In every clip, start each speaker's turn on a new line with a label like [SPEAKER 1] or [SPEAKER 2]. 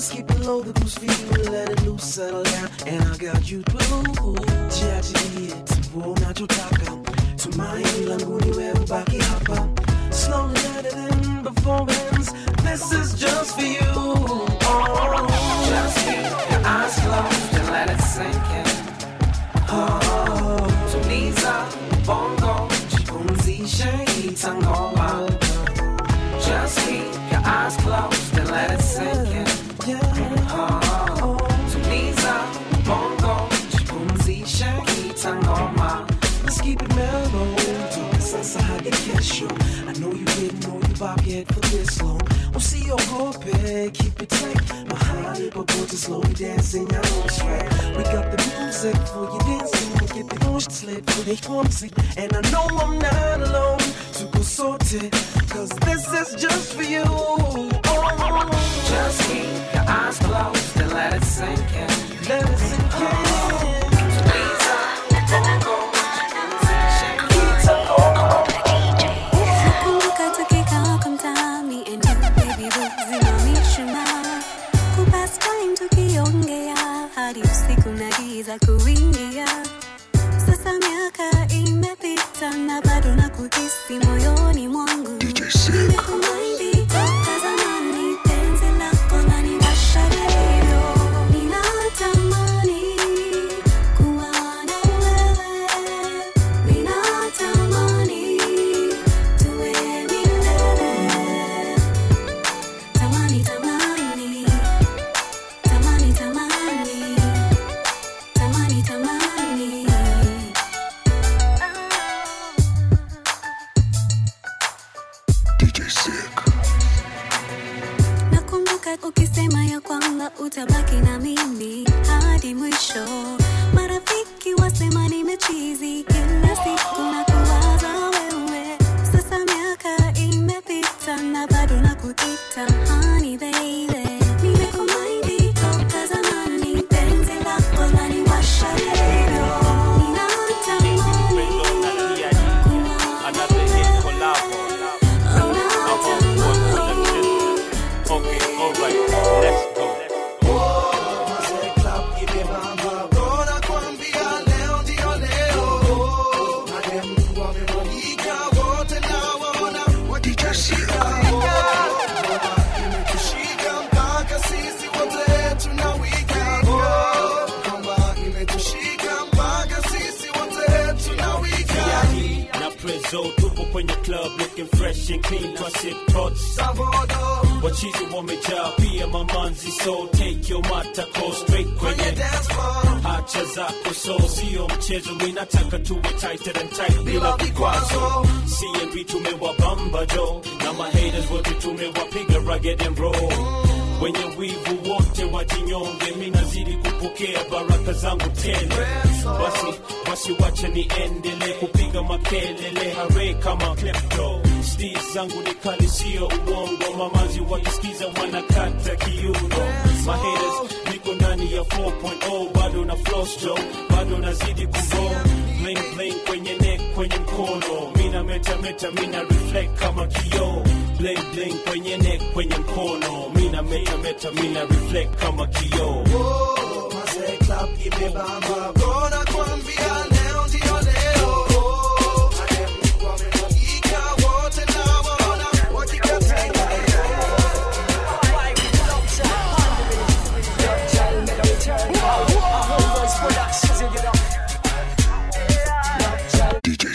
[SPEAKER 1] it skip it low the goose feel let it loose settle down. And I got you through. Jiachilie tupo unachotaka tumaini langu ni wewe baki hapa slowly let it in before it ends. This is just for you. Oh. just keep your eyes closed and let it sink in. Oh. tuliza bongo jipumzishe itangoma yet for this long usiogope keep it tight. Mahali popote slowly dancing I know it's right. We got the music for you dancing we get the ocean slip for the clumsy and I know I'm not alone to go sorted cause this is just for you. Oh. just keep your eyes closed and let it sink in. Let it sink in. Tuliza,
[SPEAKER 2] 比我有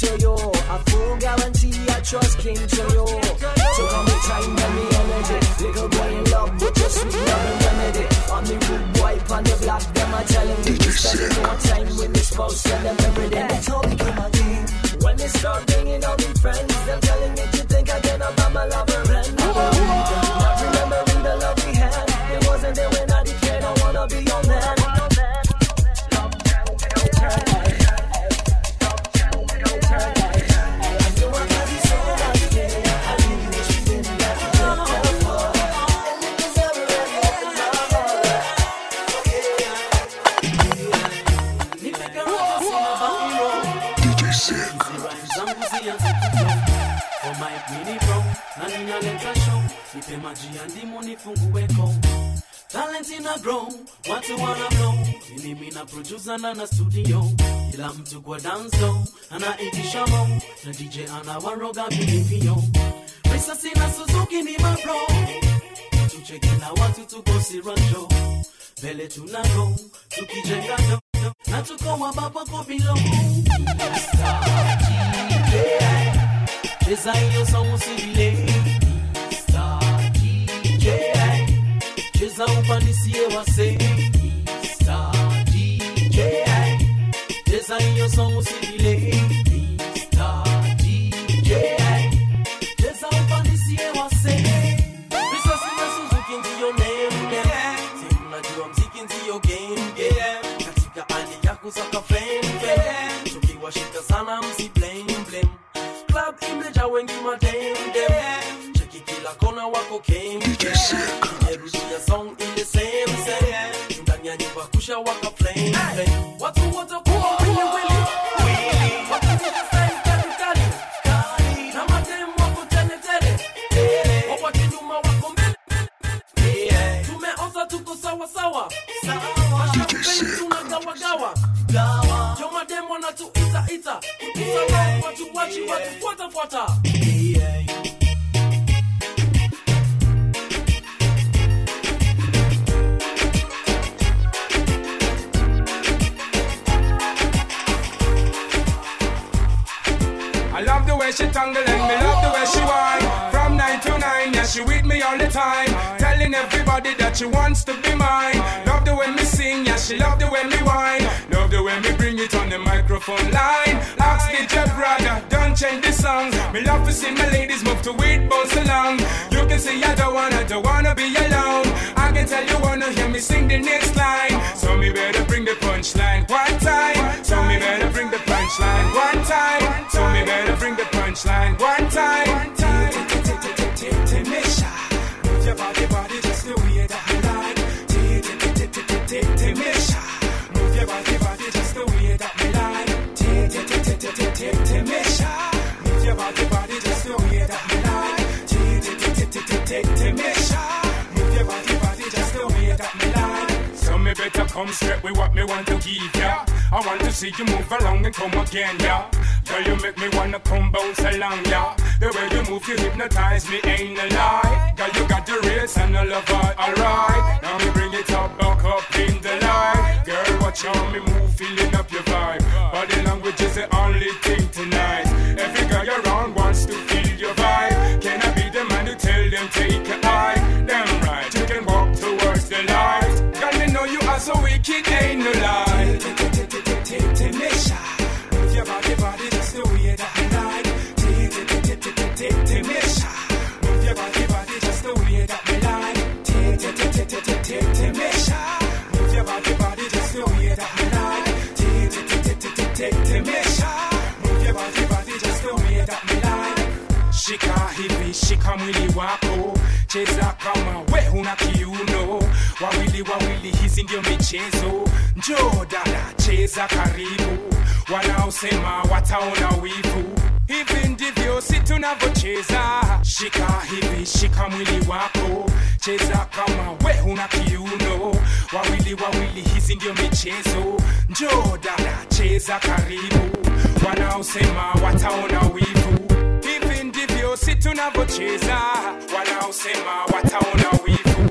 [SPEAKER 2] to you. A full guarantee, I trust came to you. Took all me time and me energy. Little boy in love with your sweet love and remedy. On the rude boy on the block, them are telling me to spend more time with me spouse and them every day. They told me come again. When they start bringing all me friends, them telling me to think again about my lover
[SPEAKER 3] ina grow watu wana blow mimi na producer na na studio. Kila mtu kwa dance floor anaitisha mo na DJ anawaroga vilivyo pesa sina Suzuki ni mabro tucheki na watu tuko sirando mbele tunago tukijenga do na tuko wababa kwa bilo cheza hiyo song usidelay cheza upanisie wase Star DJ cheza hiyo song usidelay Star DJ cheza upanisie wase. Pesa sina Suzuki ndiyo name Si unajua mziki ndiyo game game Katika hali ya kusaka fame fame Tukiwashika sana msi blame blame. Club imejaa wengi madem wako game
[SPEAKER 4] DJ Sick.
[SPEAKER 3] Imerudia song ile same same. Ndani ya nyumba kusha waka flame. Flame Watu watakuwa wili wili. tuko sawa sawa. Wanatuita ita. Watu wachi watu fuata
[SPEAKER 5] and me love the way she whine. From nine to nine, yeah, she with me all the time. Telling everybody that she wants to be mine. Love the way me sing, yeah, she love the way me whine. Love the way me bring it on the microphone line. Ask DJ brother, don't change the song. Me love to see my ladies move to it, bounce along. You can see I don't wanna, don't wanna be alone. I can tell you wanna hear me sing the next line. So me better bring the punchline one time. So me better bring the punchline one time. So me better bring the punchline one time. Move your body, body come straight with what me want to give ya. I want to see you move along and come again, ya. Girl, you make me wanna come bounce along, ya. The way you move, you hypnotize me, ain't a lie. Girl, you got the race and I love alright. Now me bring it up, back up in the light. Girl, watch how me move, feeling up your vibe. Body language is the only thing tonight. Every girl around wants to feel your vibe. Can I be the man to tell them take a eye? Lie. Timesha, move your body, body the way that I like. Your body, body the way that me like. Your body, body the way that me like. Shika hivi, shika mwili wako, cheza kama we huna kiuno. Wawili wawili, hizi ndio michezo. Njoo cheza karibu, wanaosema wataona wivu. Hivi ndivyo si tunavyocheza. Shika hivi, shika mwili wako, cheza kama we huna kiuno. Wawili wawili, hizi ndio michezo. Njoo cheza karibu, wanaosema wataona wivu hivi ndivyo si tunavyocheza wanaosema wataona wivu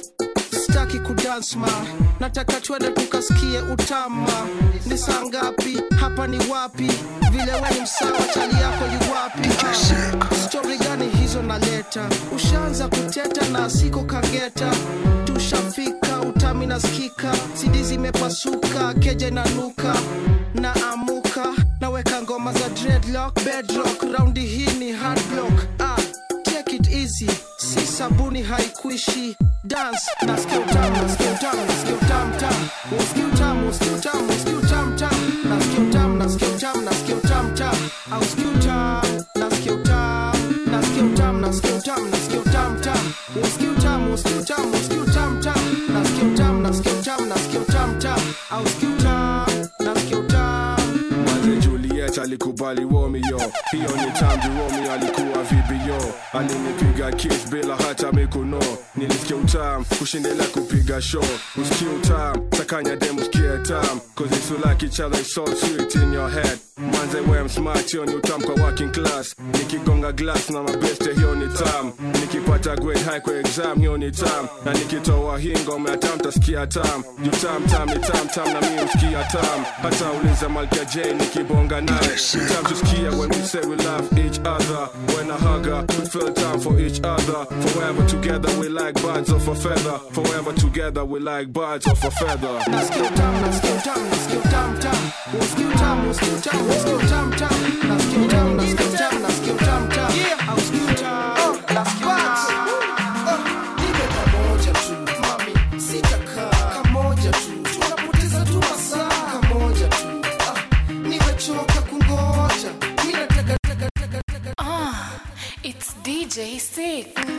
[SPEAKER 6] sitaki kudansma nataka twende tukasikie utama ni saa ngapi? Hapa ni wapi? Vile we ni msawa chali yako yuwapi ah, stori gani hizo naleta? Ushaanza kuteta na siko kageta. Tushafika utami nasikika. Sidi zimepasuka keja inanuka na amuka naweka ngoma za dreadlock bedrock. Raundi hii ni hardblock ah, take it easy si sabuni haikuishi dance nasikia utamu nasikia utamu nasikia utamu tamu usikia utamu usikia utamu usikia utamu tamu nasikia utamu nasikia utamu nasikia utamu tamu au usikia utamu nasikia utamu nasikia utamu nasikia utamu nasikia utamu tamu usikia utamu usikia utamu
[SPEAKER 7] alikubali Romeo, hiyo ni tamji Romeo alikuwa vibio, alinipiga kiss bila hata mikono, nilisikia utam kushindelea kupiga show, usikie utam takanya dem usikie tam, cause it's like each other so sweet in your head. Manze we smart, hiyo ni utam kwa working class, nikigonga glass na mabeste hiyo ni tam, nikipata grade high kwa exam hiyo ni tam, na nikitoa hii ngoma ya tam tasikia tam, juu tam tam ni tam tam na mi usikia tam, hata uliza Malkia J nikibonga naye Music. Time just clear when we say we love each other. When I hug her, we feel time for each other. Forever together, we like birds of a feather. Forever together, we like birds of a feather.
[SPEAKER 8] Let's
[SPEAKER 9] go time, let's
[SPEAKER 10] go time, let's
[SPEAKER 9] go time, time. Let's go time, let's go time, let's
[SPEAKER 11] go time, time. Let's go time, let's go time, let's
[SPEAKER 10] go time. J6.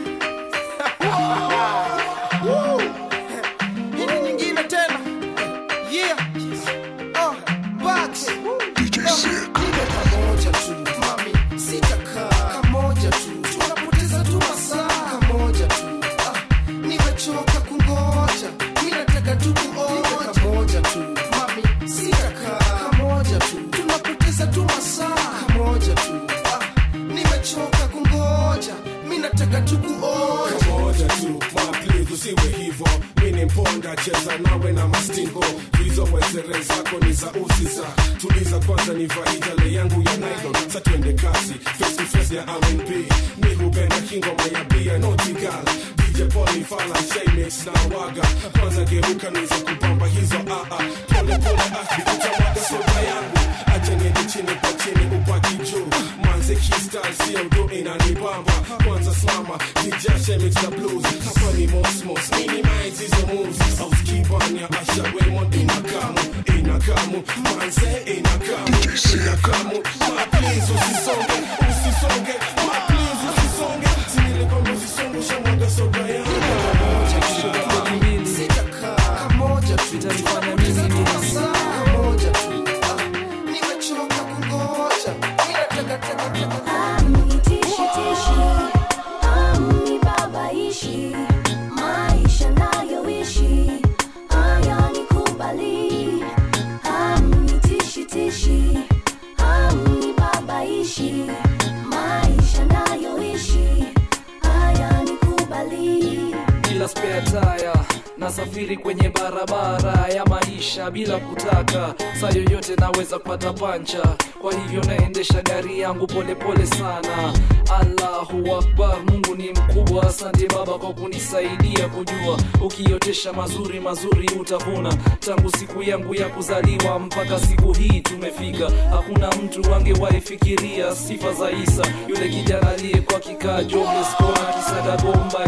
[SPEAKER 10] Nasafiri kwenye barabara ya maisha bila kutaka. Saa yoyote naweza kupata pancha. Kwa hivyo naendesha gari yangu polepole pole sana. Allahu akbar mungu ni mkubwa. Asante baba kwa kunisaidia kujua. Ukiotesha mazuri mazuri utavuna. Tangu siku yangu ya kuzaliwa mpaka siku hii tumefika. Hakuna mtu angewaifikiria sifa za isa. Yule kijana aliyekuwa kikaa jobless kona kisaga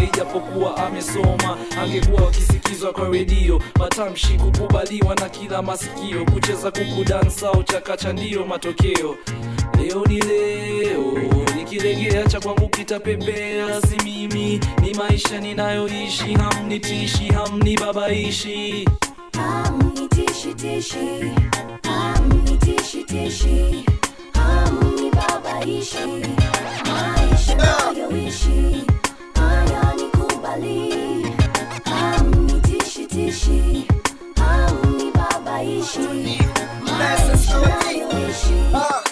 [SPEAKER 10] ijapokuwa amesoma angekuwa akisikizwa kwa redio. Matamshi kukubaliwa na kila masikio. Kucheza kuku dansa au chakacha ndiyo matokeo. Leo ni leo nikilegea cha kwangu kitapepea. Si mimi ni maisha ninayoishi. Hamnitishi hamnibabaishi
[SPEAKER 11] Amnitishi-tishi, amnitishi-tishi, amnibabaishi, maisha nayoishi. Hayanikubali. Amnitishi-tishi,
[SPEAKER 10] tatishi au ni babaishi maisha nayoishi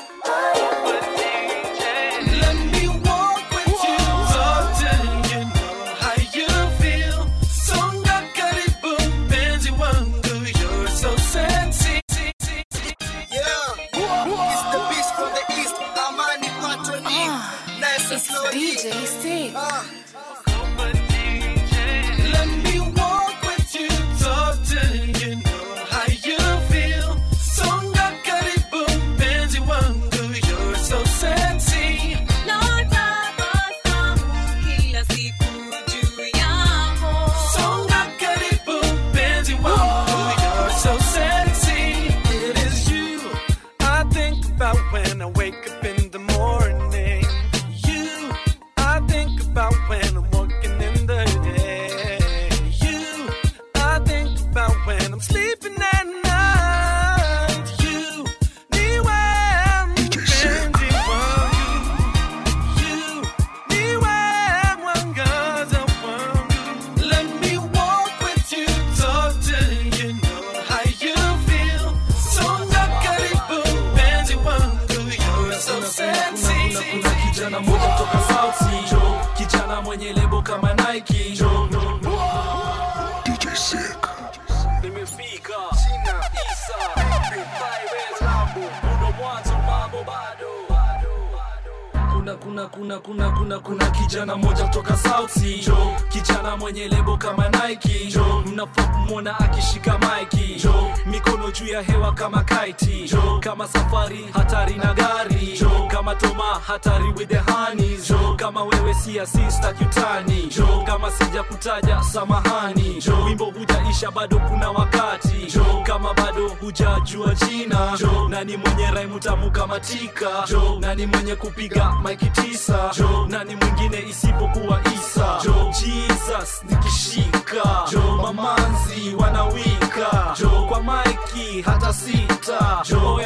[SPEAKER 10] mwenye lebo kama Nike. Jo mnafaa kumwona akishika maiki jo mikono juu ya hewa kama kaiti kama safari hatari na gari. Kama toma hatari with the honeys. Kama wewe si asista kutani kama sija kutaja samahani. Jo wimbo hujaisha bado kuna wakati. Kama hujajua jina. Jo nani mwenye raimu tamu nani mwenye kupiga maiki tisa? Jo nani mwingine isipokuwa isa? Jo jesus nikishika. Jo mamanzi wanawika. Jo kwa maiki hata sita. Jo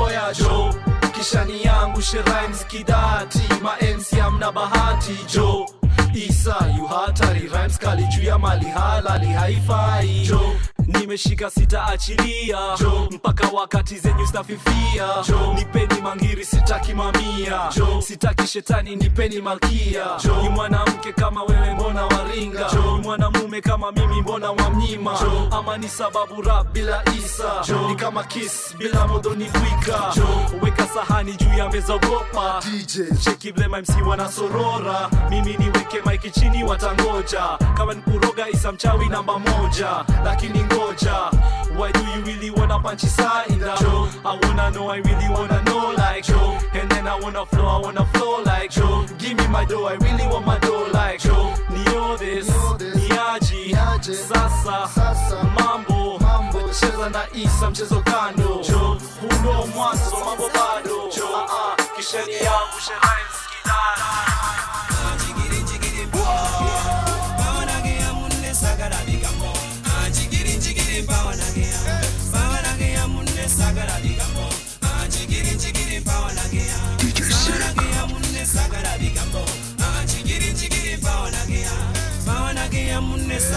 [SPEAKER 10] oya jo. Kishani yangu sherimes kidati. Mamc amna bahati. Jo isa yu hatari rhymes kali juu ya mali halali haifai. Jo. Nimeshika sitaachilia. Jo. Mpaka wakati zenyu stafifia jo. Nipeni mangiri sitaki mamia. Jo. Sitaki shetani nipeni malkia. Jo. Ni mwanamke kama wewe mbona waringa? Jo. Ni mwanamume kama mimi mbona wamnyima jo. Ama ni sababu rap bila isa? Jo. Ni kama kiss bila modo ni fwika jo. Weka sahani juu ya meza ogopa. DJ cheki blema MC wanasorora mimi niweke maiki chini watangoja. Kama ni kuroga isa mchawi namba moja. Lakini ngoja. Why do you really wanna punch inside Joe I wanna know I really wanna know like Joe and then I wanna flow I wanna flow like Joe give me my dough I really want my dough like Joe nio this niaji sasa mambo. Cheza na isa mchezo kando. Joe huno mwanzo mambo bado? Joe uh ah. Kisheni yangu sherai msikidara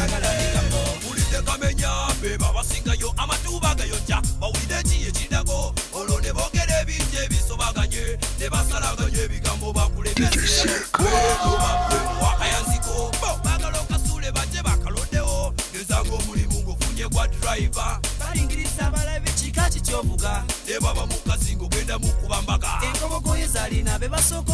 [SPEAKER 12] mulidde kamenya beba basingayo amatuba gayojja bawulidde ki ekiddako olwo ne boogera ebintu ebisobaganye ne basalaganya ebigambo bakulemesewakayanziko bagala okasuule bajje bakalondewo gezanga omulimu ng'ofunye gwa driver balingiriza abalabe kika kikyovuga ne baba mukazi ng'ogenda mukuba mbaga enkobogoye zalina be basooka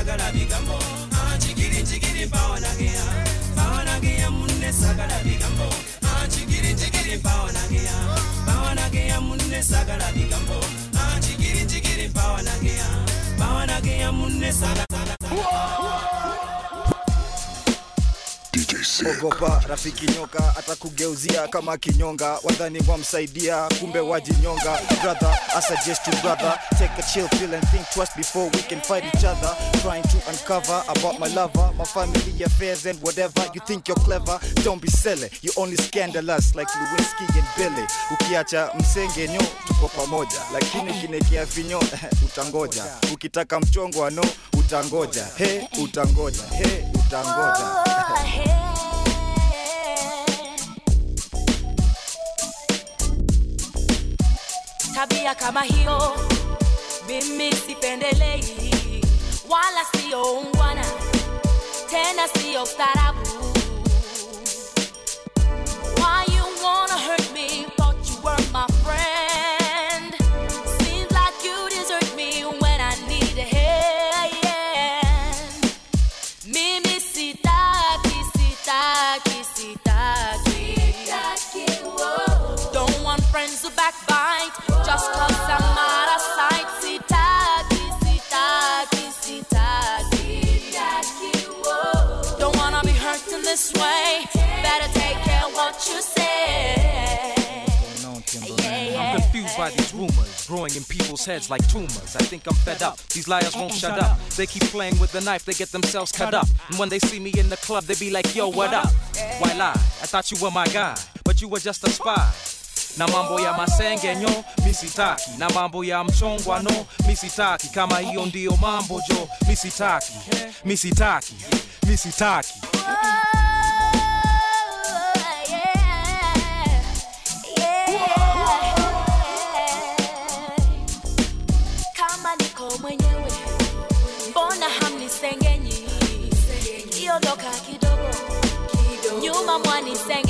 [SPEAKER 12] sagala bigambo. Ah chigiri chigiri paola gea paola gea munne sagala bigambo. Ah chigiri chigiri paola gea paola gea munne sagala bigambo. Ah chigiri chigiri paola gea paola gea munne sagala
[SPEAKER 4] sagala
[SPEAKER 13] ogopa rafiki nyoka atakugeuzia kama kinyonga. Wadhani wamsaidia kumbe wajinyonga. Brother i suggest you brother take a chill pill and think twice before we can fight each other. Trying to uncover about my lover my family affairs and whatever. You think you're clever don't be silly. You only scandalous like Lewinsky and Billy. Ukiacha msengenyo tuko pamoja. Lakini kinekea finyo utangoja. Ukitaka mchongo ano utangoja. He utangoja. He utangoja
[SPEAKER 14] tabia kama hiyo mimi sipendelei, wala siyo tena siyo starabu. Why you
[SPEAKER 15] wanna
[SPEAKER 14] hurt me? Thought you were my friend. Seems like you desert me when I need a hand. Mimi sitaki, sitaki, sitaki. Don't want friends who back
[SPEAKER 15] these rumors growing in people's heads like tumors. I think I'm fed up. These liars won't shut up. They keep playing with the knife, they get themselves cut up. And when they see me in the club, they be like, yo, what up? Why lie? I thought you were my guy, but you were just a spy. Na mambo ya masengenyo misitaki na mambo ya mchongwano misitaki kama hiyo ndiyo mambo jo misitaki misitaki misitaki
[SPEAKER 14] mwanisengenya I'm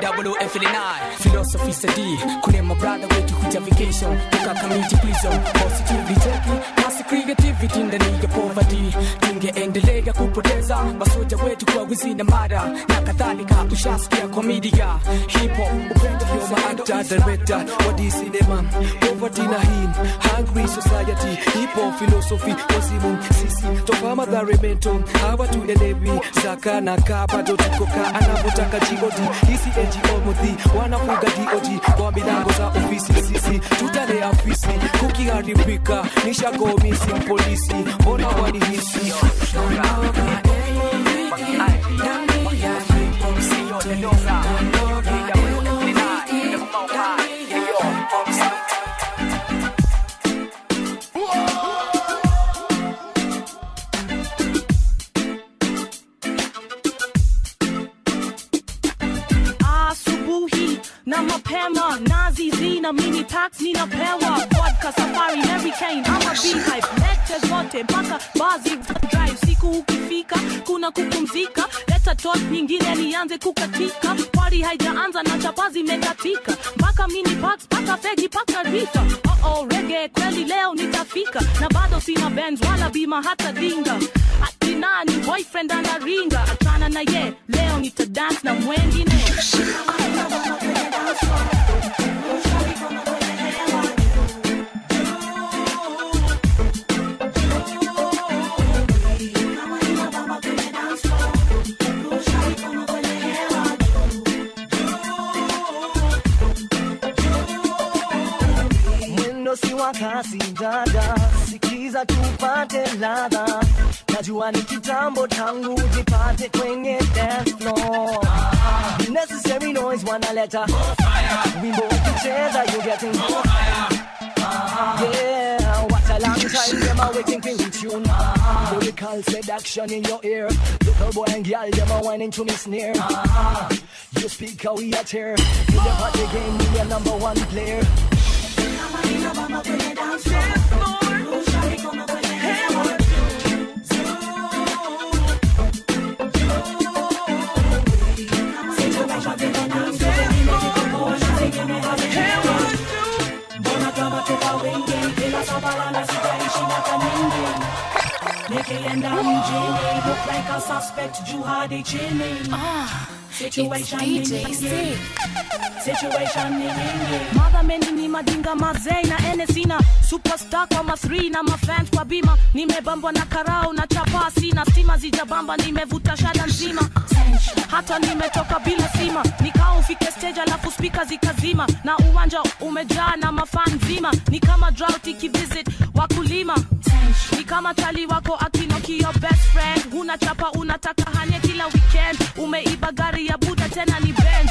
[SPEAKER 16] F9, Philosophy Study, Kule my brother wetu kuja vacation, toka community prison, positively taking, kasi creativity ndani ya poverty, tungeendelea kupoteza. Masoja wetu kwa wizi na mada. Na kadhalika, ushasikia kwa media, hip hop, upendo ndio maactor, director, wadi cinema, poverty na him, hungry society, hip hop philosophy, wazimu, sisi, dharimento hawa tuelewi, saka na kapa dotukoka anavotaka god hisi ngo mudhi wanafuga dod kwa milango za ofisi sisi tutale afisi kukiharibika nishagomisi polisi mbona wanihisi
[SPEAKER 17] asubuhi na mapema nazi zina mini packs ninapewa vodka safari Mary Kane ama beehive. Lectures zote mpaka bazi drive. Siku ukifika kuna kupumzika. Leta tot nyingine nianze kukatika. Party haijaanza na chapa zimekatika. Mpaka mini packs mpaka fegi mpaka rita. Oh oh rege kweli leo nitafika. Na bado sina benz wala bima hata dinga ati nani boyfriend anaringa achana na ye leo nitadance na mwengine
[SPEAKER 2] mwendo si wa kasi dada, sikiza tupate ladha. Najua ni kitambo tangu jipate kwenye dance floor. Necessary noise wanaleta wimbo ukicheza you getting Yeah, what a long time them a waiting for in tune. Lyrical seduction in your ear. Little boy and girl them a whining to me snare. You speak how we a tear. In the party game we a number one player.
[SPEAKER 17] suspect you had a chimney. Ah, Situation
[SPEAKER 18] it's DJ
[SPEAKER 17] situation ni nyingi. Madha mendi ni madinga mazei na ene sina. Superstar kwa ma 3 na mafans kwa bima. Nimebambwa na karao na chapasi sina. Stima zijabamba nimevuta shada nzima. Hata nimetoka bila sima. Nikao ufike stage alafu spika zikazima. Na uwanja umejaa na mafan zima ni kama drought ikivisit wakulima. Ni kama chali wako akinoki your best friend. Huna chapa unataka hanye kila weekend. Umeiba gari ya buda tena ni benz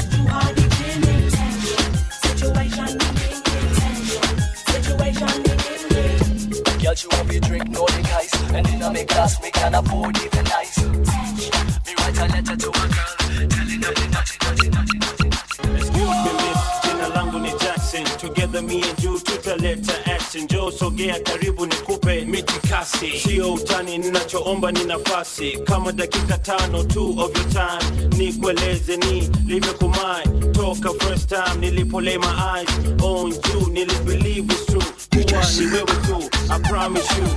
[SPEAKER 16] Girl, she want me drink Nordic ice And in a me glass, me can afford even ice. Me write a letter to a girl Telling her the naughty, naughty, naughty, naughty, naughty
[SPEAKER 19] Excuse me miss, jina langu ni Jackson. Together me and you tutaleta action. Joe sogea karibu nikupe mitikasi, sio utani. Ninachoomba ni nafasi kama dakika tano tu of your time, nikueleze ni livyokumai toka first time nilipo lay my eyes on you, nilibelieve it's true ni wewe tu. I promise you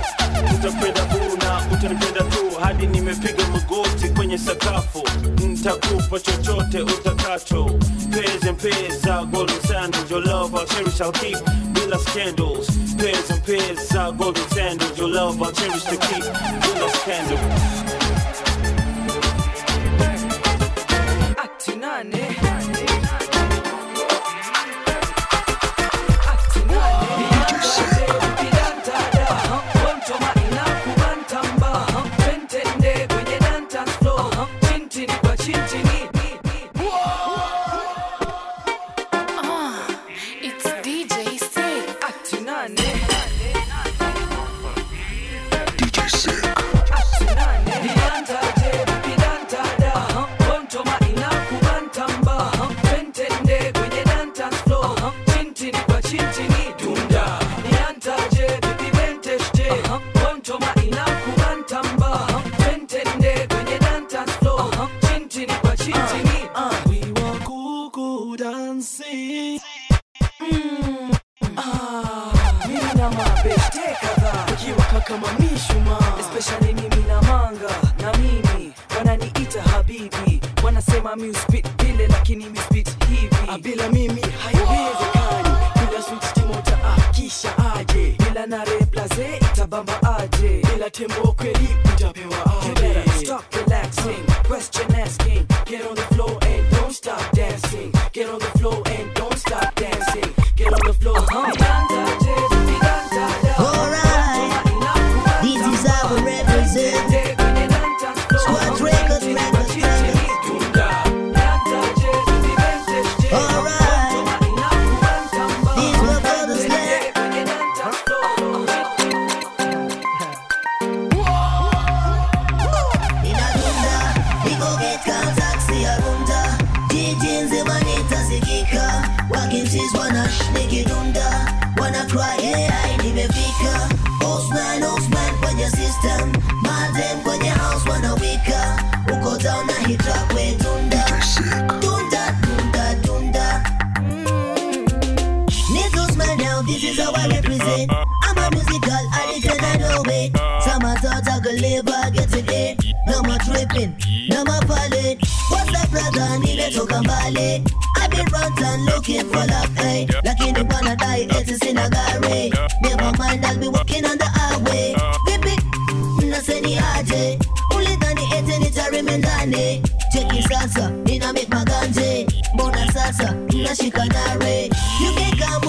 [SPEAKER 19] utapenda huu na utanipenda tu hadi nimepiga magoti kwenye sakafu, nitakupa chochote utakacho. Pairs are golden sandals. Your love I'll cherish, I'll keep bila scandals. Pairs are golden sandals. Your love I'll cherish to keep bila scandals.
[SPEAKER 20] they gonna die, it is in a gallery. Never mind, I'll be walking on the highway. Grip it, na seni aje. Only than the eight and it's a remendane. salsa, sasa, ina make my maganje. Bona sasa, ina shikanare.
[SPEAKER 5] You can come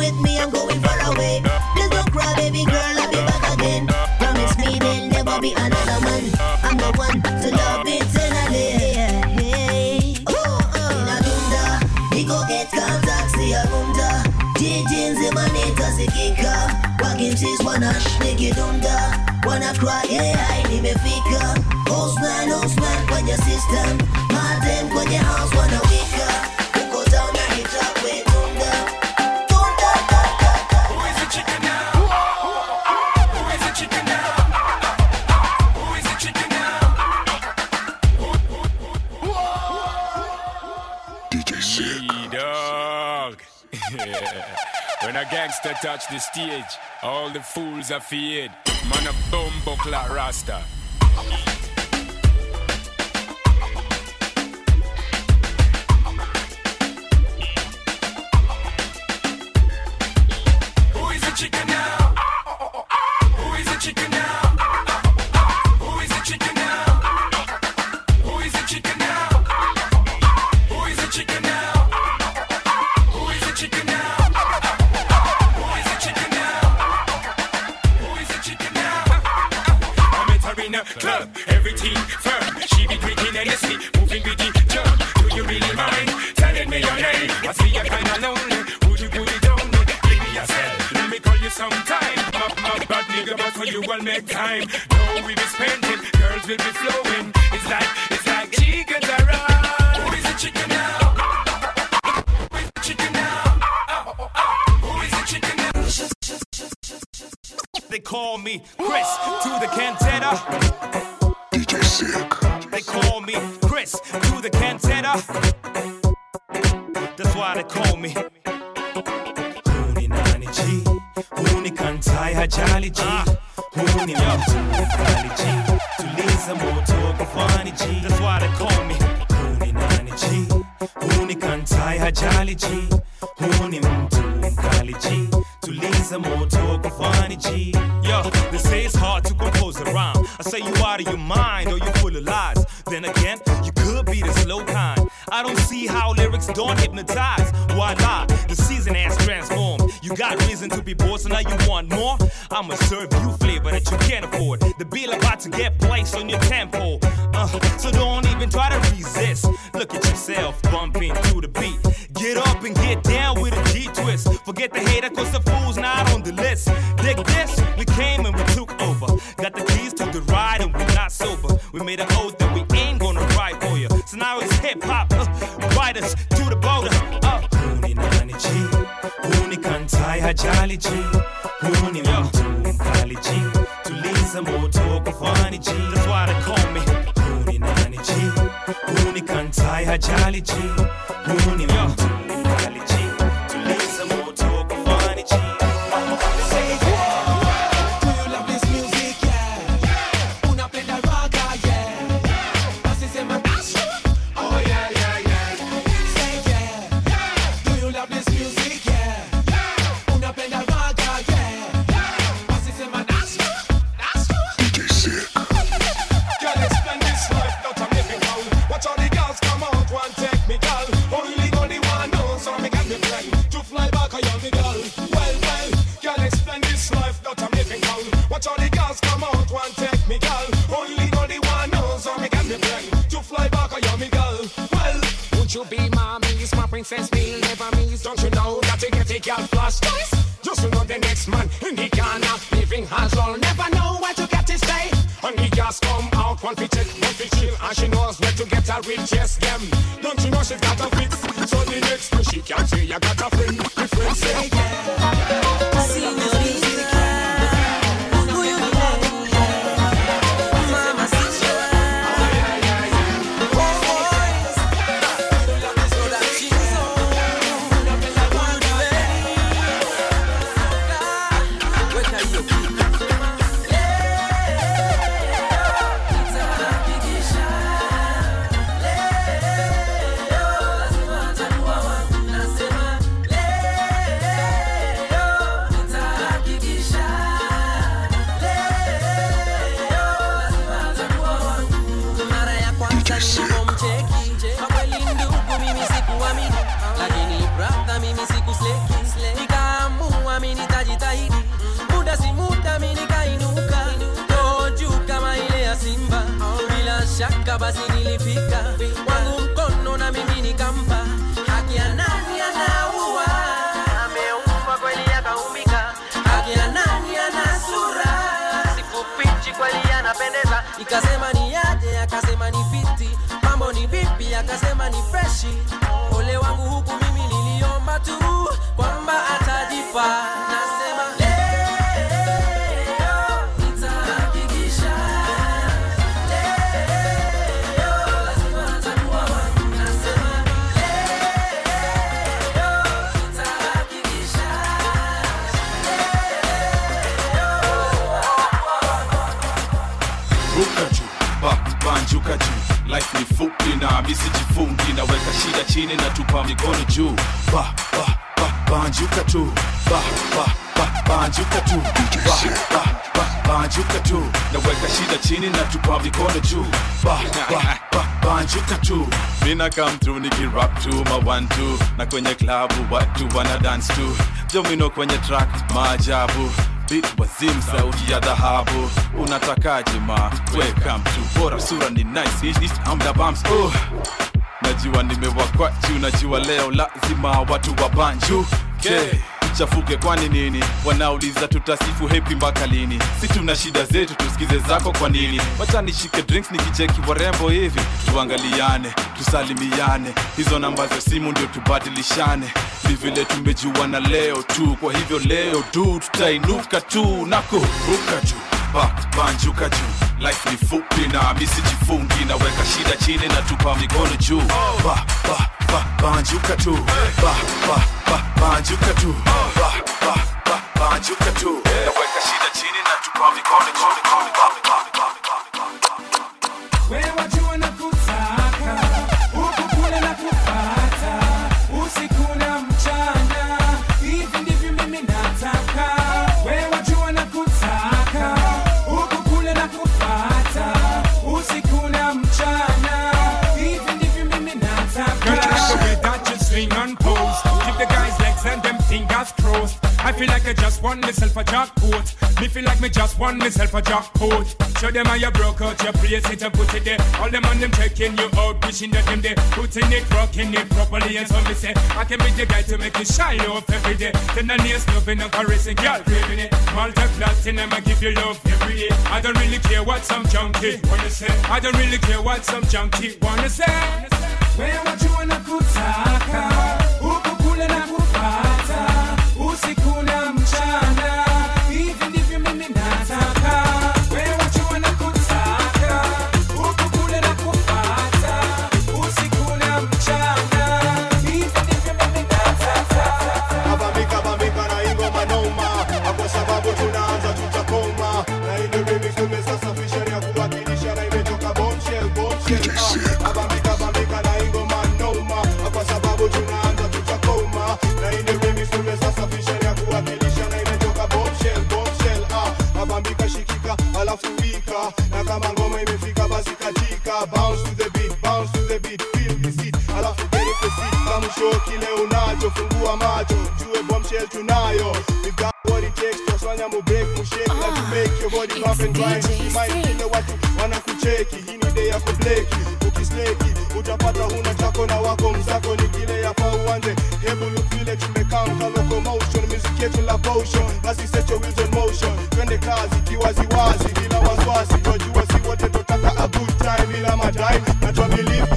[SPEAKER 5] touch the stage, all the fools are feared. Man a bumbo rasta. Nini loves you,
[SPEAKER 21] Nani G. Tuliza moto kufani G. That's why they call me Huni Nani G. Huni kantai hajali G. To mtu mkali G. Tuliza moto kufani G. Yo, they say it's hard to compose a rhyme. I say you out of your mind or you full of lies. Then again, you could be the slow kind. I don't see how lyrics don't hypnotize. Why not? the season has transformed. You got reason to be bored, so now you want more. I'ma serve you you can't afford. The bill about to get placed on your temple. Uh, so don't even try to resist. Look at yourself bumping to the beat. Get up and get down with a G twist. Forget the hater, cause the fool's not on the list. Dig this, we came and we took over. Got the keys to the ride and we're not sober. We made a oath that we ain't gonna ride for you. So now it's hip hop, uh, riders to the border. Uh, Huni nani G, Huni kantai hajali G, Huni yo. Kwanza moto kufani G That's why they call me Huni nani G? Huni kantai hajali G. Huni
[SPEAKER 22] kwenye klabu watu wana dance tu jomino kwenye track maajabu. Beat wazim sauti ya dhahabu. Unatakaje ma? Weka mtu bora sura ni nice Ish, ish, amda bumps oh. najua nimewakwa juu najua leo lazima watu wa banju. Okay. chafuke kwani nini? Wanauliza tutasifu hepi mpaka lini? Si tuna shida zetu tusikize zako kwa nini? Wacha nishike drinks nikicheki warembo hivi tuangaliane tusalimiane. Hizo namba za simu ndio tubadilishane. Ni vile tumejuana leo tu kwa hivyo leo du, tutainuka tu na kuruka juu. Ba banjuka juu. Life ni fupi na misijifungi naweka shida chini na tupa mikono juu. Ba ba ba banjuka tu. Ba ba ba banjuka tu. Ba ba ba banjuka tu. Naweka shida chini na tupa mikono juu. Ba ba ba
[SPEAKER 5] feel like I just won myself a jackpot Me feel like me just won myself a jackpot Show them how you broke out your place it and put it there. All them on them checking you out Wishing that them there. Putting it, rocking it properly And so me say I can be the guy to make you shine off every day. Then the nails loving and caressing Girl craving it. Multi platinum I give you love every day. I don't really care what some junkie wanna say. I don't really care what some junkie wanna say. Wewe wajua na kutaka Huku kule na kupata
[SPEAKER 23] kile unacho fungua macho jue bombshell tunayo. We got what it takes twaswanya mu break mu shake na to make your body pump and grind mind kile watu wanakucheki hii ni day ya kubleki ukisleki utapata huna chako na wako mzako ni kile yafaa uanze. Hebu look vile tumekanga locomotion music yetu la potion. Basi set your wheels in motion twende kazi kiwaziwazi bila wasiwasi. Twajua si wote totaka a good time bila madai na twa believe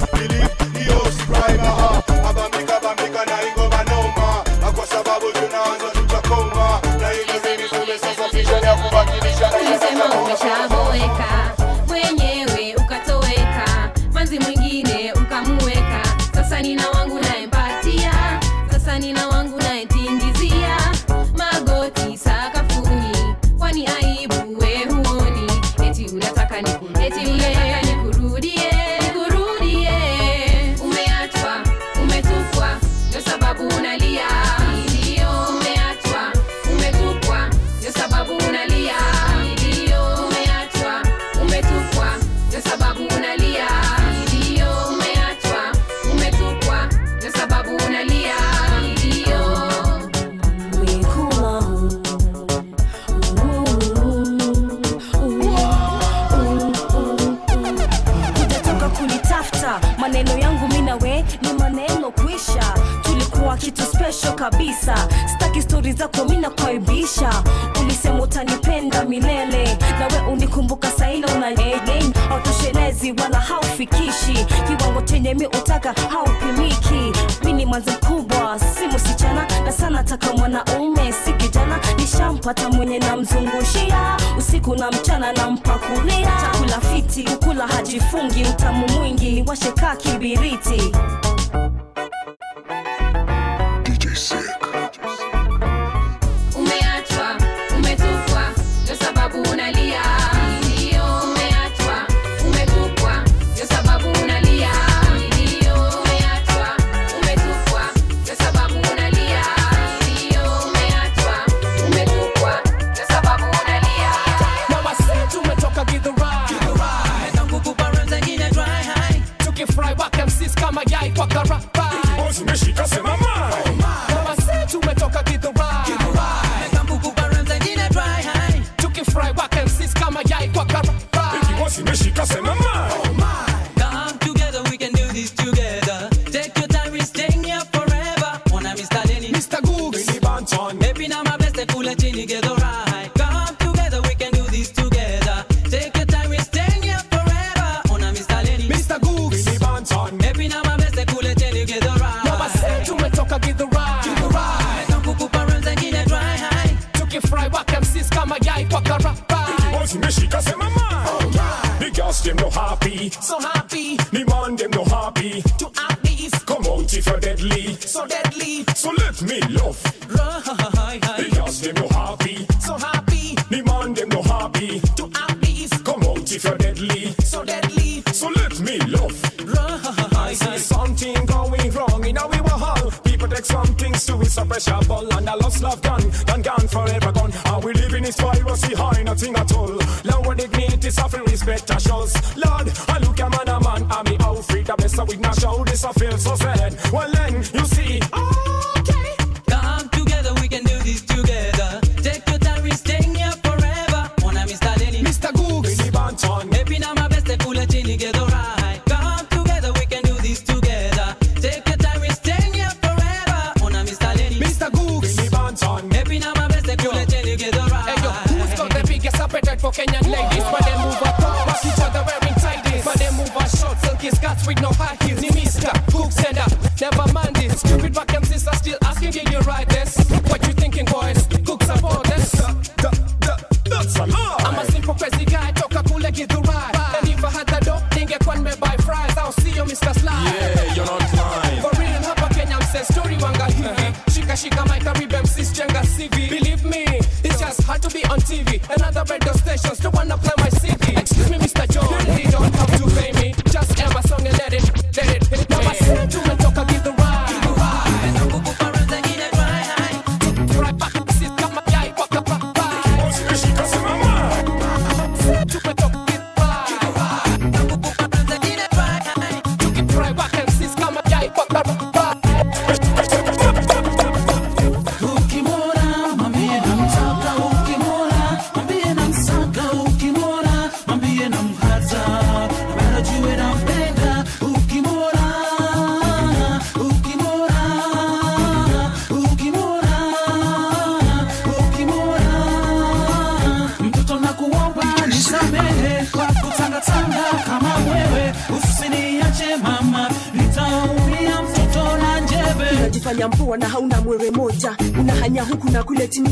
[SPEAKER 24] she can
[SPEAKER 25] say,
[SPEAKER 26] Mama. Oh.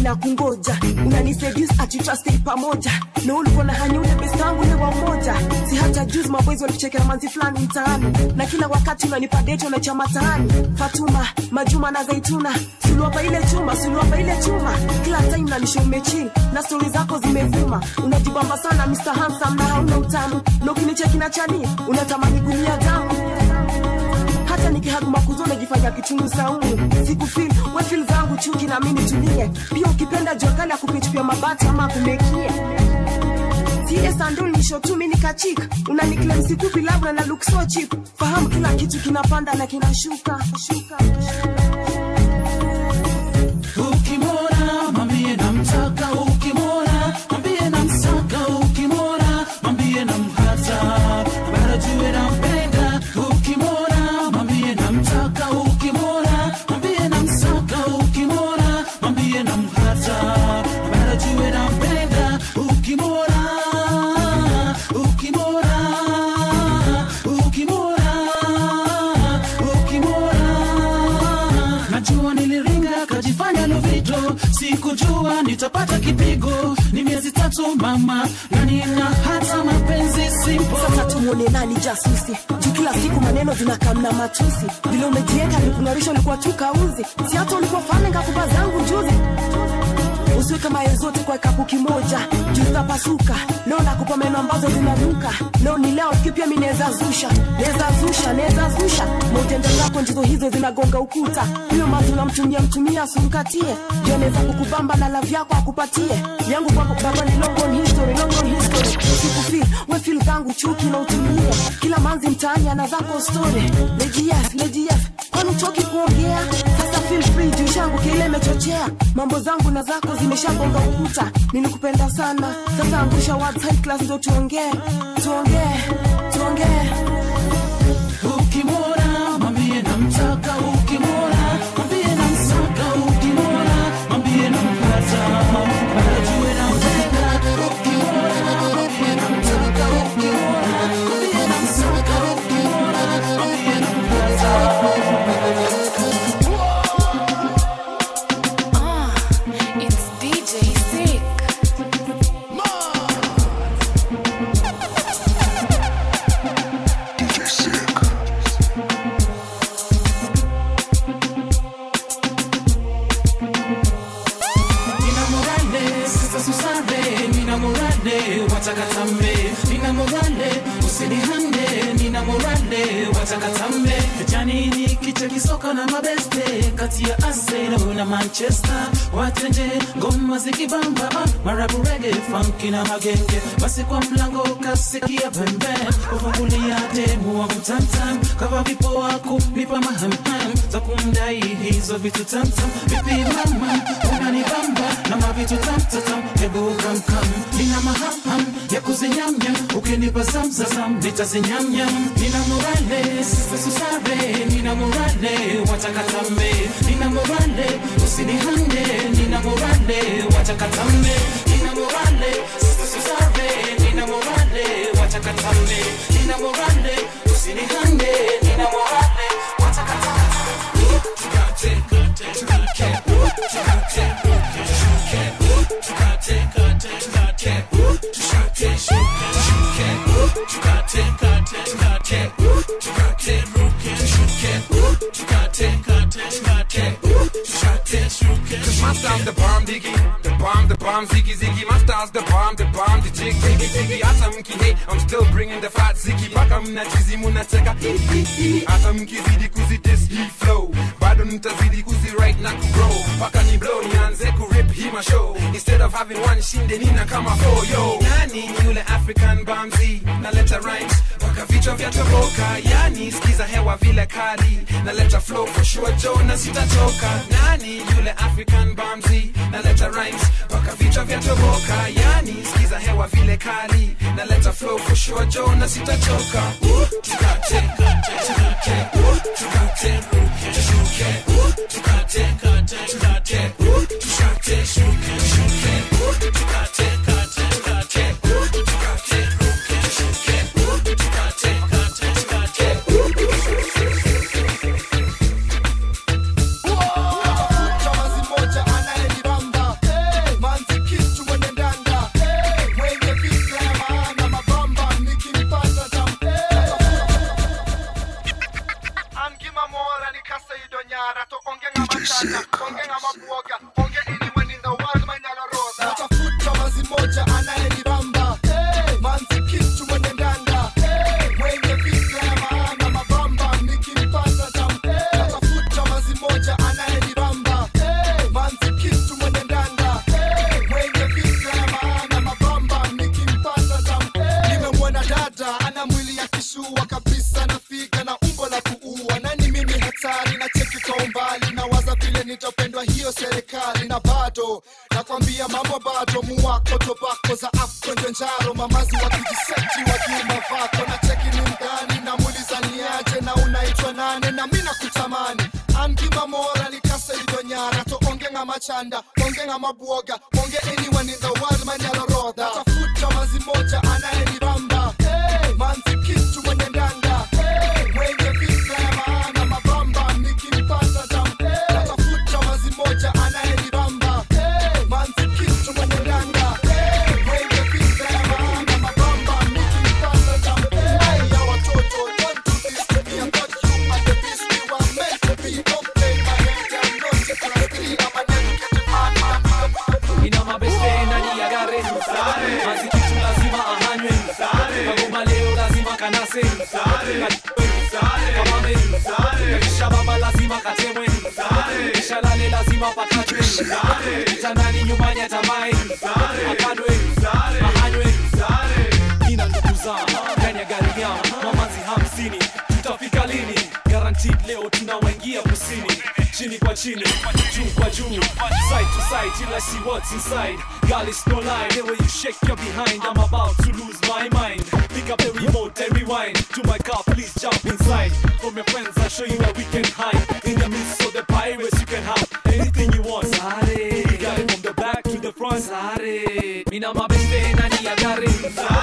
[SPEAKER 26] na
[SPEAKER 27] kungoja, unani seduce ati trust pamoja. Na ulikuwa na hanya ule best wangu ile wa moja, si hata juzi maboys walichekea manzi fulani mtaani, na kila wakati unanipa date na chama taani, Fatuma, Majuma na Zaituna, suluapa ile chuma, suluapa ile chuma, kila time na nisho umechill na stories zako zimevuma, unajibamba sana Mr Handsome na hauna utamu, na ukinicheki na chani unatamani kumia damu. Sitaki haruma kuzona jifanya kichungu saumu. Siku feel, we feel zangu chuki na mimi nitulie. Pia ukipenda jua kali akupichupia mabati ama kumekia. Tie sandul ni na look. Fahamu kila kitu kinapanda na kinashuka. Shuka. shuka. muone nani jasusi juu kila siku maneno zinakamna matusi. Vile umejieka nikung'arisha ulikuwa tu kauzi siata ulikuwa fane ngakuba zangu juzi usiweke mayo zote kwa kapu kimoja. Juu zitapasuka leo nakupa meno ambazo zinanuka. Leo ni leo kipya mimi naweza zusha. Naweza zusha naweza zusha. Maujanja wako ndizo hizo zinagonga ukuta. Huyo mazi unamtumia mtumia asumkatie ndio naweza kukubamba na love yako akupatie. Yangu kwako baba ni long on history long on history. Sikufi, we feel zangu chuki na utumie. kila manzi mtaani ana zako story. Lejias lejias kwani uchoki kuongea feel free juu changu kile imechochea mambo zangu na zako zimeshagonga ukuta. Nilikupenda sana. Sasa angusha words high class ndo tuongee. Tuongee. Tuongee.
[SPEAKER 3] Ukimwona funky na magenge, basi kwa mlango kasikia pembe, kufungulia demu wa kutamtam, kava vipo wa nipa mahamham, za kumdai hizo vitu tamtam, vipi mama, unanibamba na mavitu tamtatam, hebu kamkam, nina mahamham ya kuzinyamnya, ukinipa zamzazam, nitazinyamnyam, nina morale, sasa nina morale, watakatambe, nina morale, usinihande, nina morale, watakatambe,
[SPEAKER 28] Cause my sound the bomb digging bomb ziggy ziggy. My style's the bomb, the bomb, the jig jiggy jiggy. Hata mkihate, I'm still bringing the fat ziggy. Paka mnachizi munateka hi hi hi. Hata mkizidi kuzidis hii flow, bado mtazidi kuzi right na kugrow. Paka ni blow nianze kurip hii ma show. Instead of having one shinde nina kama four yo. Nani yule African bamzi, naleta rhymes paka vichwa vya toboka. Yani skiza hewa vile kali, naleta flow for Joe na sitachoka. Nani? Yule African bamzi, naleta rhymes paka vichwa vya toboka. Yani skiza hewa vile kali, naleta flow for Joe na sitachoka. Ooh, tukate, tukate, ooh, tukate, tukate,
[SPEAKER 10] mabuwa kwa chini juu kwa juu side to side till I see what's inside. Girl it's no lie. The way you shake your behind I'm about to lose my mind. Pick up the remote and rewind. To my car please jump inside. From your friends I'll show you where we can hide. In the midst of the pirates you can have anything you want. Sare. We got it from the back to the front. Sare. Mina mabeste ndani ya gari Sare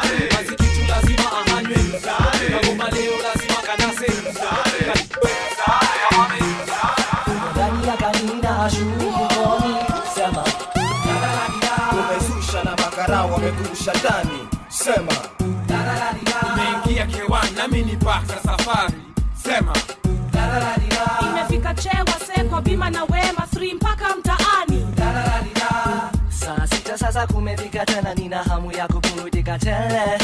[SPEAKER 2] sema
[SPEAKER 29] umeingia kewani nami ni paka safari. Sema.
[SPEAKER 17] Imefika chewa sekwa bima na wema 3 mpaka mtaani.
[SPEAKER 2] Saa sita sasa kumefika tena nina hamu ya kuburudika tele.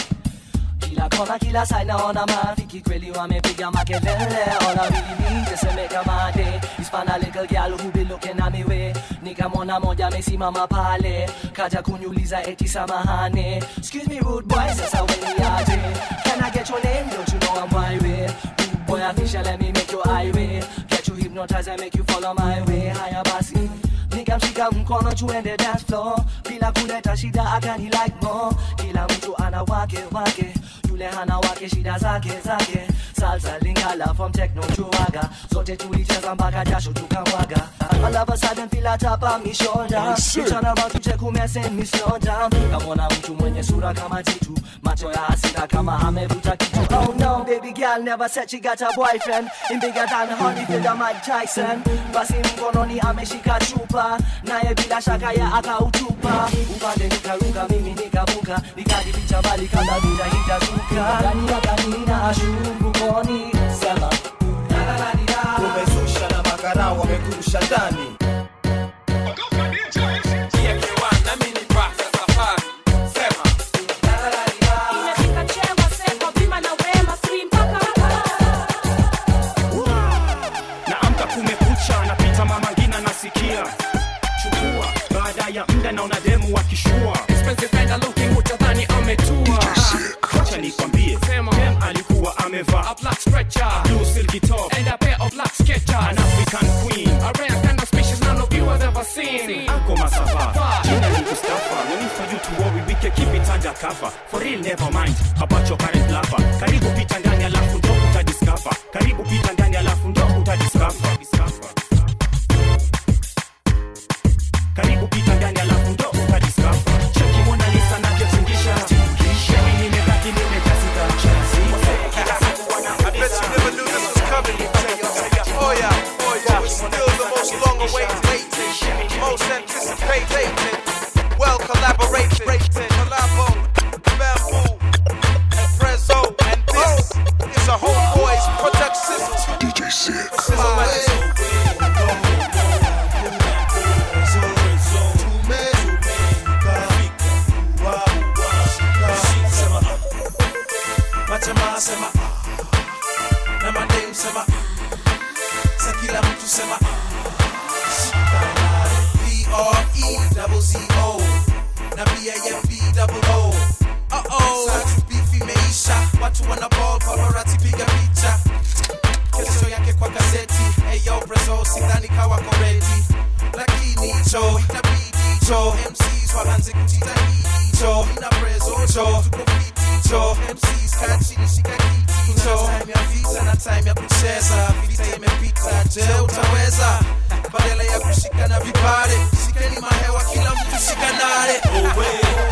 [SPEAKER 2] Kila kona kila side naona marafiki kweli wamepiga makelele. Ona vilimi tesemeka made is to make a my day is find a little girl who be looking at me way nikamwona moja amesimama pale kaja kunyuliza eti samahane excuse me rude boy sasa aje can I get your name? Don't you know I'm Byron rude boy official let me make your highway. Get you hypnotized I make you follow my way. Haya basi nikamshika mkono tuende dance floor. Bila kuleta shida akani like more. Kila mtu ana wake wake yule hana wake shida zake zake salsa lingala from techno chuaga. Zote tulicheza mpaka jasho tukamwaga all of a sudden feel a tap on me shoulder. Turn around to check who send me slow down kamwona mtu mwenye sura kama titu macho ya hasira kama amevuta kitu. Oh no baby girl never said she got a boyfriend. In bigger than Holyfield or Mike Tyson. Basi mkononi ameshika chupa. Naye bila shaka ya akautupa. Upande nikaruka mimi nikavuka. Nikajificha mbali kabla vita hitazuka ndani ya kanina shungukoni sema
[SPEAKER 30] umezusha na makarao wamekurusha ndani
[SPEAKER 31] it
[SPEAKER 32] away.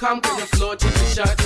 [SPEAKER 32] come to the floor, take a
[SPEAKER 33] shot.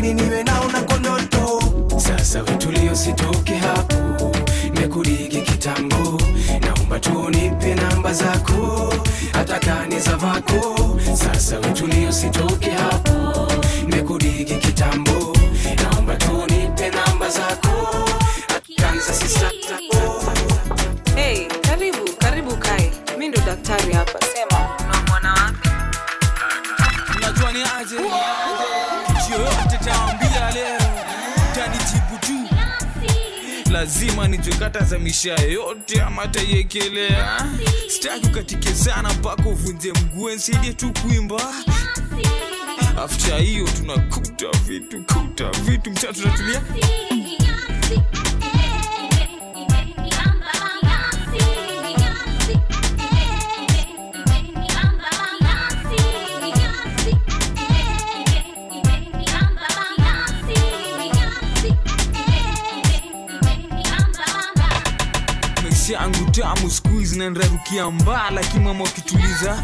[SPEAKER 33] Lakini
[SPEAKER 34] niwe naona kondoto. ndoto sasa utulio, sitoke hapo nimekudigi kitambo. Naomba tu nipe namba zako hata kani za vako. Sasa utulio, sitoke hapo nimekudigi kitambo
[SPEAKER 35] lazima nijue za misha yote ama staki sitaki ukatike sana mpaka uvunje mguu nsaidie tu kuimba. Afta hiyo tunakuta vitu kuta vitu mcha tunatulia tamu skuizi nanrarukia mbala kimama ukituliza.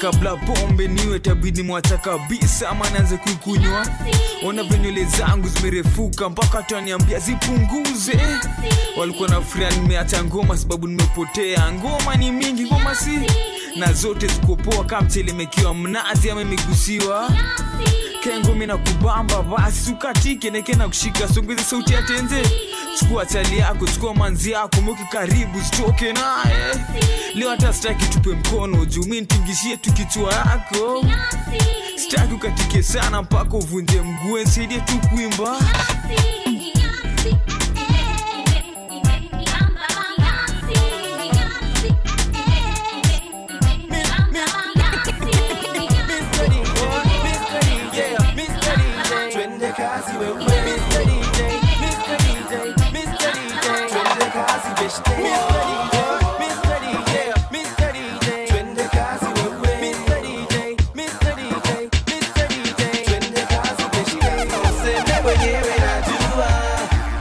[SPEAKER 35] Kabla pombe niwe tabidi mwacha kabisa ama naanze kuikunywa. Ona venywele zangu zimerefuka mpaka taniambia zipunguze. Walikuwa na furia nimeacha ngoma sababu nimepotea. Ngoma ni mingi ngoma si. Na zote zikopoa kama mchelemekiwa mnazi ama imegusiwa. Kengo mina kubamba basi sukatike neke kushika songeze sauti ya tenze chukua chali yako chukua manzi yako mweke karibu sitoke naye. Leo hata sitaki tupe mkono juu mi ntingishie tu kichwa yako. Sitaki ukatike sana mpaka uvunje mguu nsaidie tu kuimba.
[SPEAKER 34] Twende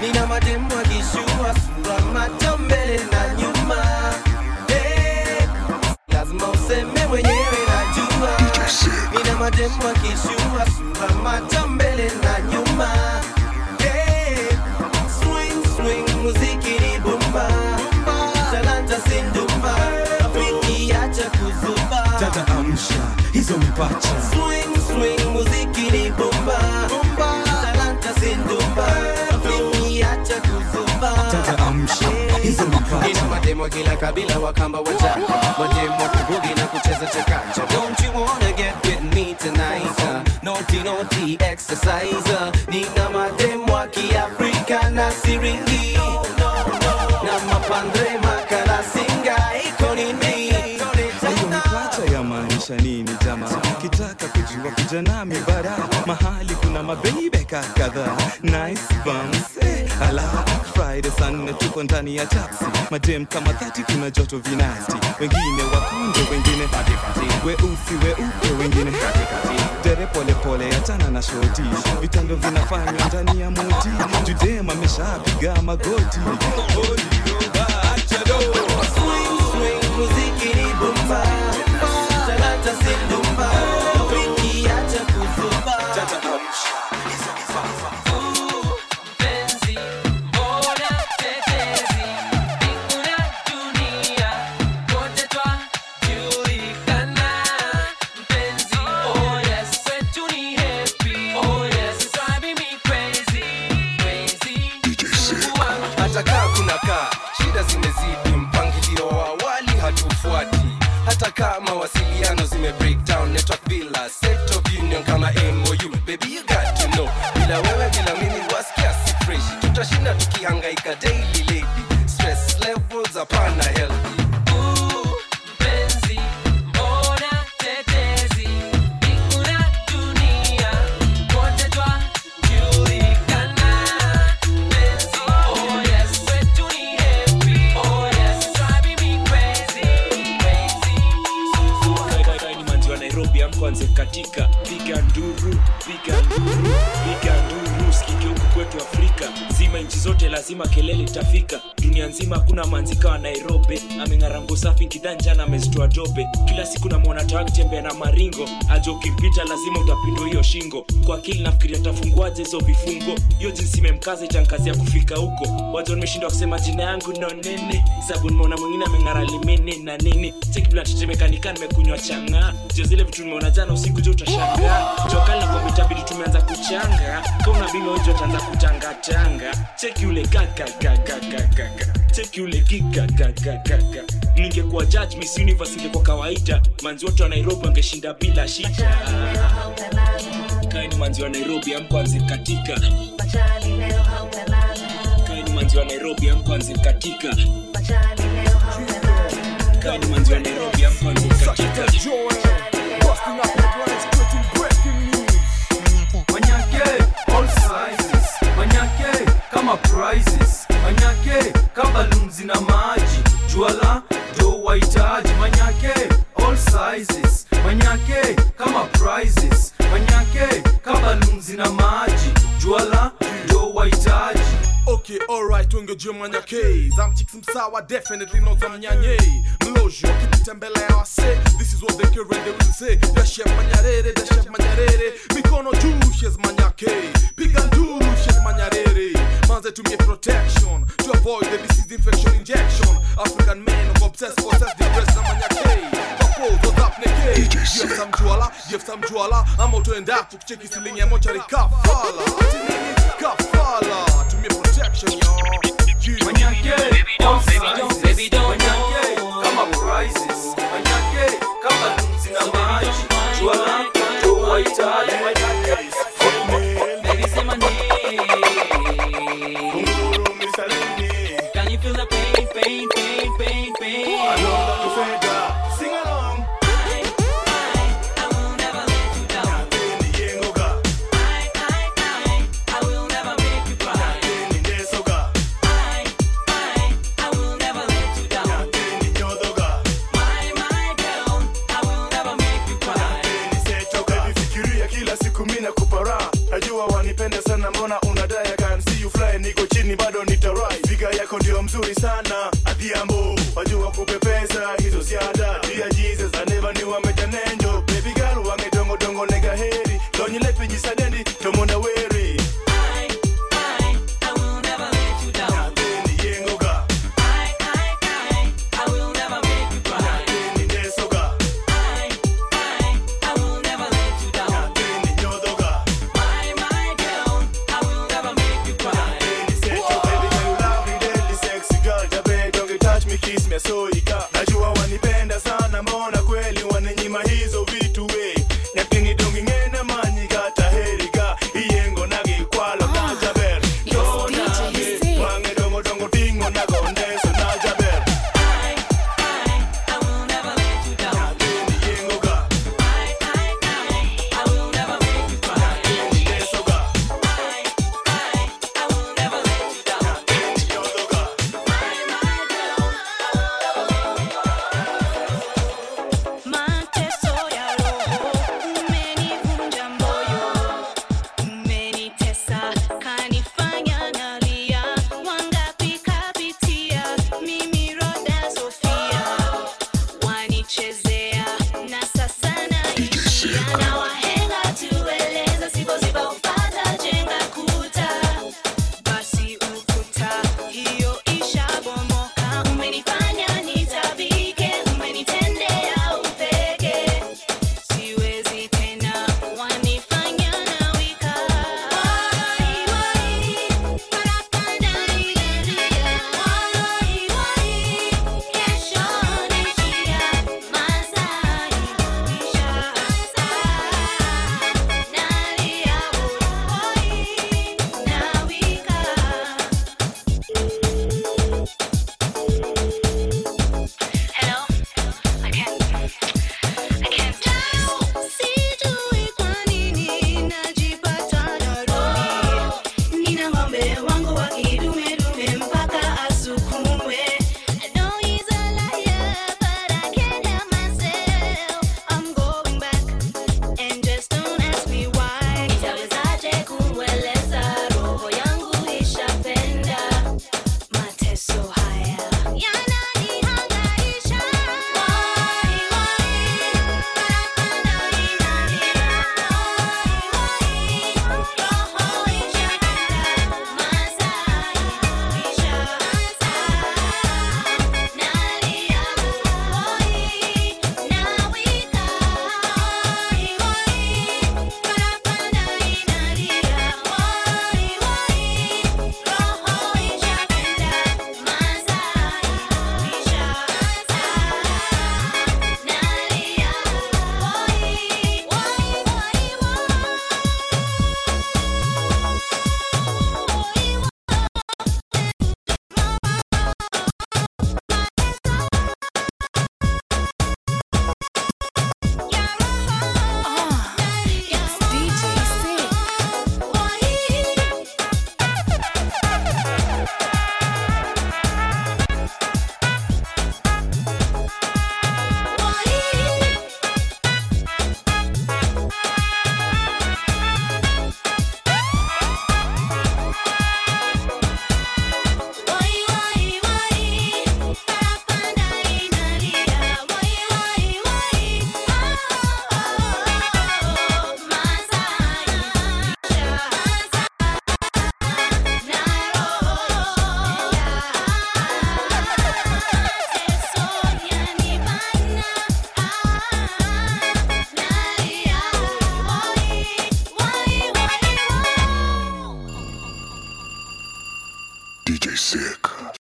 [SPEAKER 34] Nina mademu akishua sura macho mbele na nyuma. Eh, Lazima useme mwenyewe najua. Nina mademu akishua sura macho mbele na nyuma. Hey, swing swing muziki ni bomba talanta sindumba rafiki acha kuzuba.
[SPEAKER 13] Dada amsha hizo mipacha
[SPEAKER 34] swing
[SPEAKER 13] mipacha
[SPEAKER 34] mademo kila kabila wakamba waja. Mademo kubugi na kucheza chakacha don't you wanna get with me tonight? Uh, naughty naughty exercise nina mademo wa kiafrika na siringi. Na mapandre makala singa iko nini?
[SPEAKER 13] Hiyo mipacha ya maanisha nini jama kitaka kujua kuja nami bara mahali kuna mabeibeka kadhaa. Nice bumps eh, ala friday saa nne tuko ndani ya taxi. Madem kama dhati kuna joto vinasti wengine wakunde wengine weusi weupe wengine dere polepole achana na shoti vitando vinafanywa ndani ya moti judem ameshapiga magoti.
[SPEAKER 34] Muziki ni bomba talanta sindumba wiki acha kuzuba
[SPEAKER 36] asilianos e me
[SPEAKER 37] break nairobi katika. Piga nduru piga nduru piga nduru. Sikike huku kwetu afrika. Zima nchi zote lazima kelele itafika dunia nzima kuna manzika wa nairobi. Ameng'arango safi kidhanjana amezitoa jope kila siku namwona tawa na maringo. Aja ukimpita lazima utapindwa hiyo shingo. Kwa akili nafikiria tafunguaje hizo vifungo. Hiyo jinsi imemkaza itankazia kufika huko. Wazo nimeshindwa kusema jina yangu no sabu nimeona mwingine ameng'ara limene na nini. Sekiblatetemekanika nimekunywa chang'aa jo zile vitu nimeona jana usiku jo utashangaa jokali na kwamba itabidi tumeanza kuchanga. Kauna bima ataanza kutangatanga cheki ule kakakakakakaka yule kika gagagaga ningekuwa judge miss universe ingekuwa kawaida. Manzi wote wa nairobi wangeshinda bila shida. Kaini manzi wa nairobi amkwanzi katika. Kaini manzi wa nairobi amkwanzi katika. Kaini manzi wa nairobi amkwanzi katika.
[SPEAKER 21] Manyake. Manyake, kabalunzi na maji. Juala, ndo wahitaji. Manyake, all sizes. Manyake, kama prizes. Manyake, kabalunzi na maji. Juala, ndo wahitaji.
[SPEAKER 38] Okay, alright, wengejua manyake zamchicks msawa definitely not za mnyanye mlojo wakipita mbele ya wase this is what they current they will say dashef manyarere dashef manyarere mikono juu shes manyake piga nduru shes manyarere manze tumie protection to avoid the disease infection injection. African men of obsessed possessed depressed na manyake Papo, what's up neke Give some juala, give some juala ama utoenda tukicheki silingi ya mochari kafala kafala tumie protection yo.
[SPEAKER 21] Manyake, all sizes. Manyake, kama prizes. Manyake, kama lunzi na maji. Juala, ndo wahitaji.